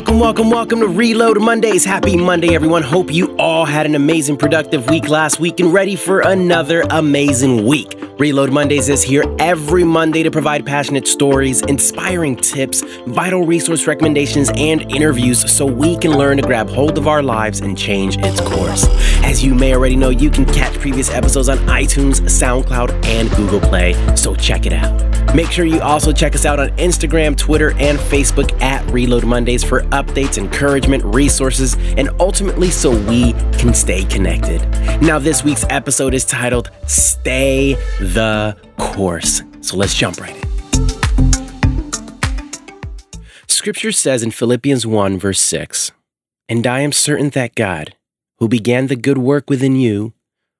Welcome, welcome, welcome to Reload Mondays. Happy Monday, everyone. Hope you all had an amazing, productive week last week and ready for another amazing week. Reload Mondays is here every Monday to provide passionate stories, inspiring tips, vital resource recommendations, and interviews so we can learn to grab hold of our lives and change its course. As you may already know, you can catch previous episodes on iTunes, SoundCloud, and Google Play, so check it out. Make sure you also check us out on Instagram, Twitter, and Facebook at Reload Mondays for updates, encouragement, resources, and ultimately so we can stay connected. Now, this week's episode is titled Stay the Course. So let's jump right in. Scripture says in Philippians 1, verse 6, And I am certain that God, who began the good work within you,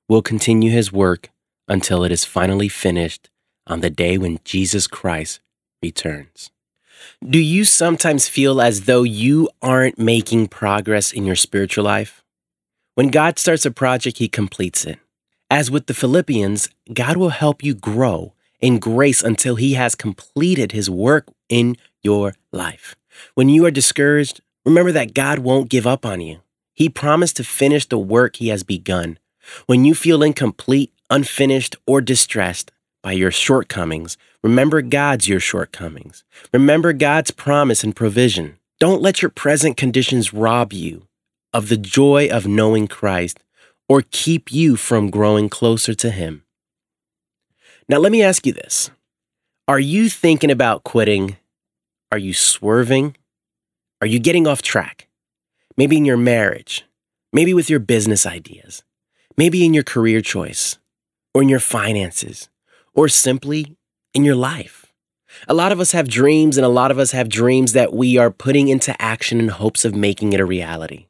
will continue his work until it is finally finished on the day when Jesus Christ returns. Do you sometimes feel as though you aren't making progress in your spiritual life? When God starts a project, He completes it. As with the Philippians, God will help you grow in grace until He has completed His work in your life. When you are discouraged, remember that God won't give up on you. He promised to finish the work He has begun. When you feel incomplete, unfinished, or distressed, by your shortcomings. Remember God's your shortcomings. Remember God's promise and provision. Don't let your present conditions rob you of the joy of knowing Christ or keep you from growing closer to Him. Now, let me ask you this Are you thinking about quitting? Are you swerving? Are you getting off track? Maybe in your marriage, maybe with your business ideas, maybe in your career choice, or in your finances, or simply in your life. A lot of us have dreams, and a lot of us have dreams that we are putting into action in hopes of making it a reality.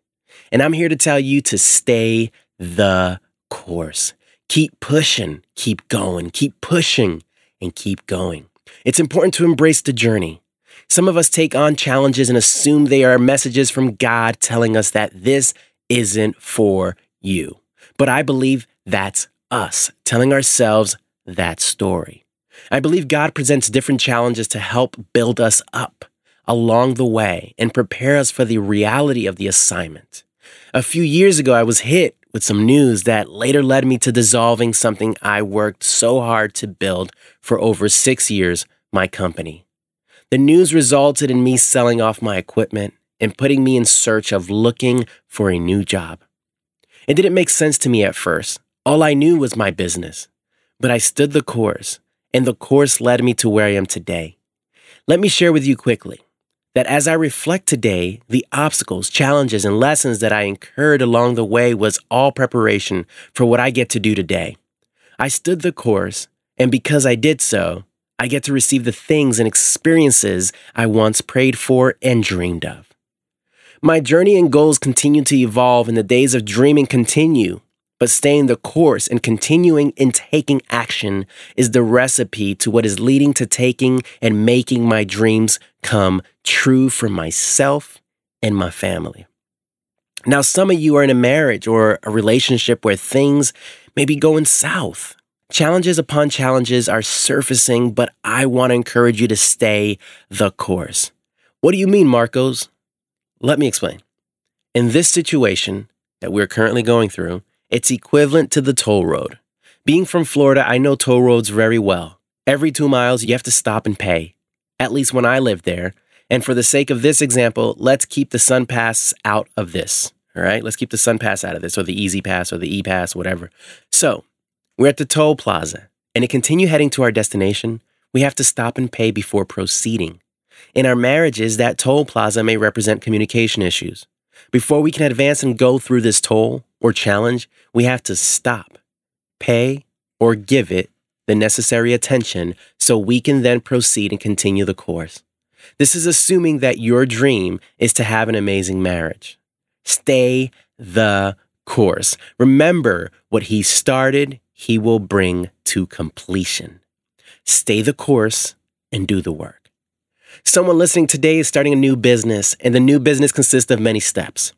And I'm here to tell you to stay the course. Keep pushing, keep going, keep pushing, and keep going. It's important to embrace the journey. Some of us take on challenges and assume they are messages from God telling us that this isn't for you. But I believe that's us telling ourselves that story. I believe God presents different challenges to help build us up along the way and prepare us for the reality of the assignment. A few years ago, I was hit with some news that later led me to dissolving something I worked so hard to build for over six years my company. The news resulted in me selling off my equipment and putting me in search of looking for a new job. It didn't make sense to me at first. All I knew was my business. But I stood the course, and the course led me to where I am today. Let me share with you quickly that as I reflect today, the obstacles, challenges, and lessons that I incurred along the way was all preparation for what I get to do today. I stood the course, and because I did so, I get to receive the things and experiences I once prayed for and dreamed of. My journey and goals continue to evolve, and the days of dreaming continue but staying the course and continuing in taking action is the recipe to what is leading to taking and making my dreams come true for myself and my family. Now, some of you are in a marriage or a relationship where things may be going south. Challenges upon challenges are surfacing, but I want to encourage you to stay the course. What do you mean, Marcos? Let me explain. In this situation that we're currently going through, it's equivalent to the toll road. Being from Florida, I know toll roads very well. Every two miles, you have to stop and pay, at least when I lived there. And for the sake of this example, let's keep the SunPass out of this. All right, let's keep the SunPass out of this, or the E-ZPass, or the E Pass, whatever. So, we're at the toll plaza, and to continue heading to our destination, we have to stop and pay before proceeding. In our marriages, that toll plaza may represent communication issues. Before we can advance and go through this toll or challenge, we have to stop, pay, or give it the necessary attention so we can then proceed and continue the course. This is assuming that your dream is to have an amazing marriage. Stay the course. Remember what he started, he will bring to completion. Stay the course and do the work. Someone listening today is starting a new business, and the new business consists of many steps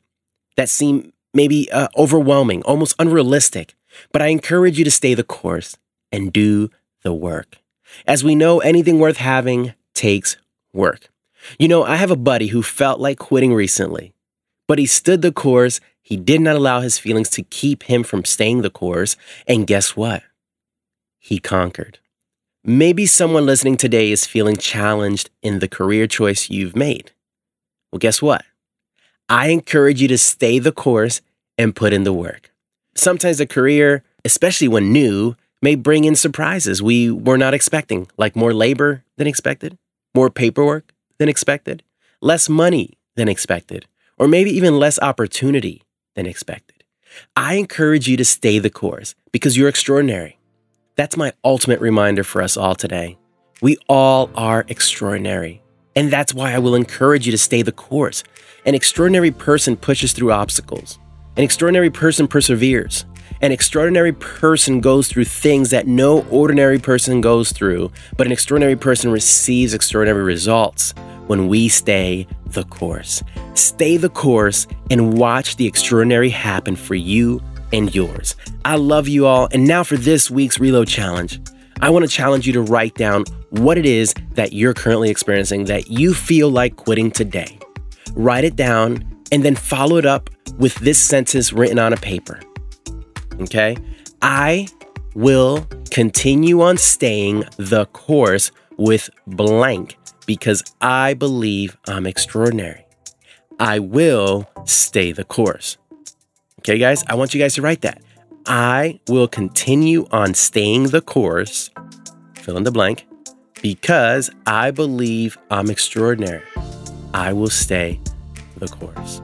that seem maybe uh, overwhelming, almost unrealistic. But I encourage you to stay the course and do the work. As we know, anything worth having takes work. You know, I have a buddy who felt like quitting recently, but he stood the course. He did not allow his feelings to keep him from staying the course. And guess what? He conquered. Maybe someone listening today is feeling challenged in the career choice you've made. Well, guess what? I encourage you to stay the course and put in the work. Sometimes a career, especially when new, may bring in surprises we were not expecting, like more labor than expected, more paperwork than expected, less money than expected, or maybe even less opportunity than expected. I encourage you to stay the course because you're extraordinary. That's my ultimate reminder for us all today. We all are extraordinary. And that's why I will encourage you to stay the course. An extraordinary person pushes through obstacles. An extraordinary person perseveres. An extraordinary person goes through things that no ordinary person goes through, but an extraordinary person receives extraordinary results when we stay the course. Stay the course and watch the extraordinary happen for you and yours. I love you all. And now for this week's Reload Challenge. I want to challenge you to write down what it is that you're currently experiencing that you feel like quitting today. Write it down and then follow it up with this sentence written on a paper. Okay? I will continue on staying the course with blank because I believe I'm extraordinary. I will stay the course. Okay, guys, I want you guys to write that. I will continue on staying the course, fill in the blank, because I believe I'm extraordinary. I will stay the course.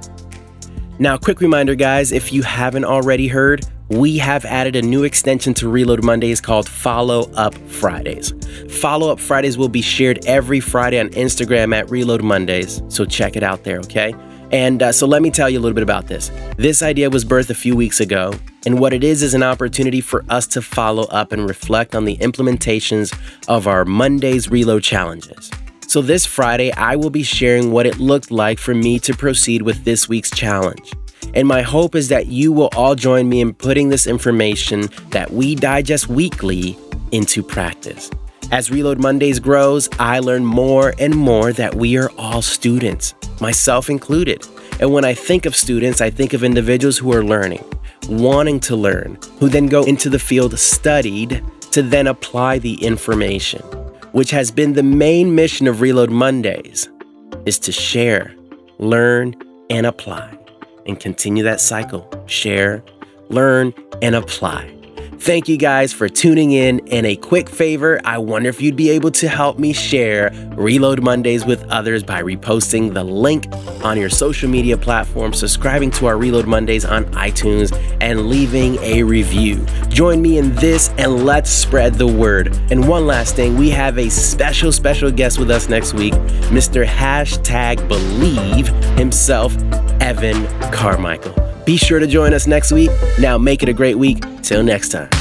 Now, quick reminder, guys, if you haven't already heard, we have added a new extension to Reload Mondays called Follow Up Fridays. Follow Up Fridays will be shared every Friday on Instagram at Reload Mondays, so check it out there, okay? And uh, so let me tell you a little bit about this. This idea was birthed a few weeks ago, and what it is is an opportunity for us to follow up and reflect on the implementations of our Mondays Reload challenges. So this Friday, I will be sharing what it looked like for me to proceed with this week's challenge. And my hope is that you will all join me in putting this information that we digest weekly into practice. As Reload Mondays grows, I learn more and more that we are all students, myself included. And when I think of students, I think of individuals who are learning, wanting to learn, who then go into the field studied to then apply the information, which has been the main mission of Reload Mondays, is to share, learn, and apply, and continue that cycle. Share, learn, and apply. Thank you guys for tuning in. And a quick favor I wonder if you'd be able to help me share Reload Mondays with others by reposting the link on your social media platform, subscribing to our Reload Mondays on iTunes, and leaving a review. Join me in this and let's spread the word. And one last thing we have a special, special guest with us next week, Mr. Hashtag Believe himself, Evan Carmichael. Be sure to join us next week. Now, make it a great week. Till next time.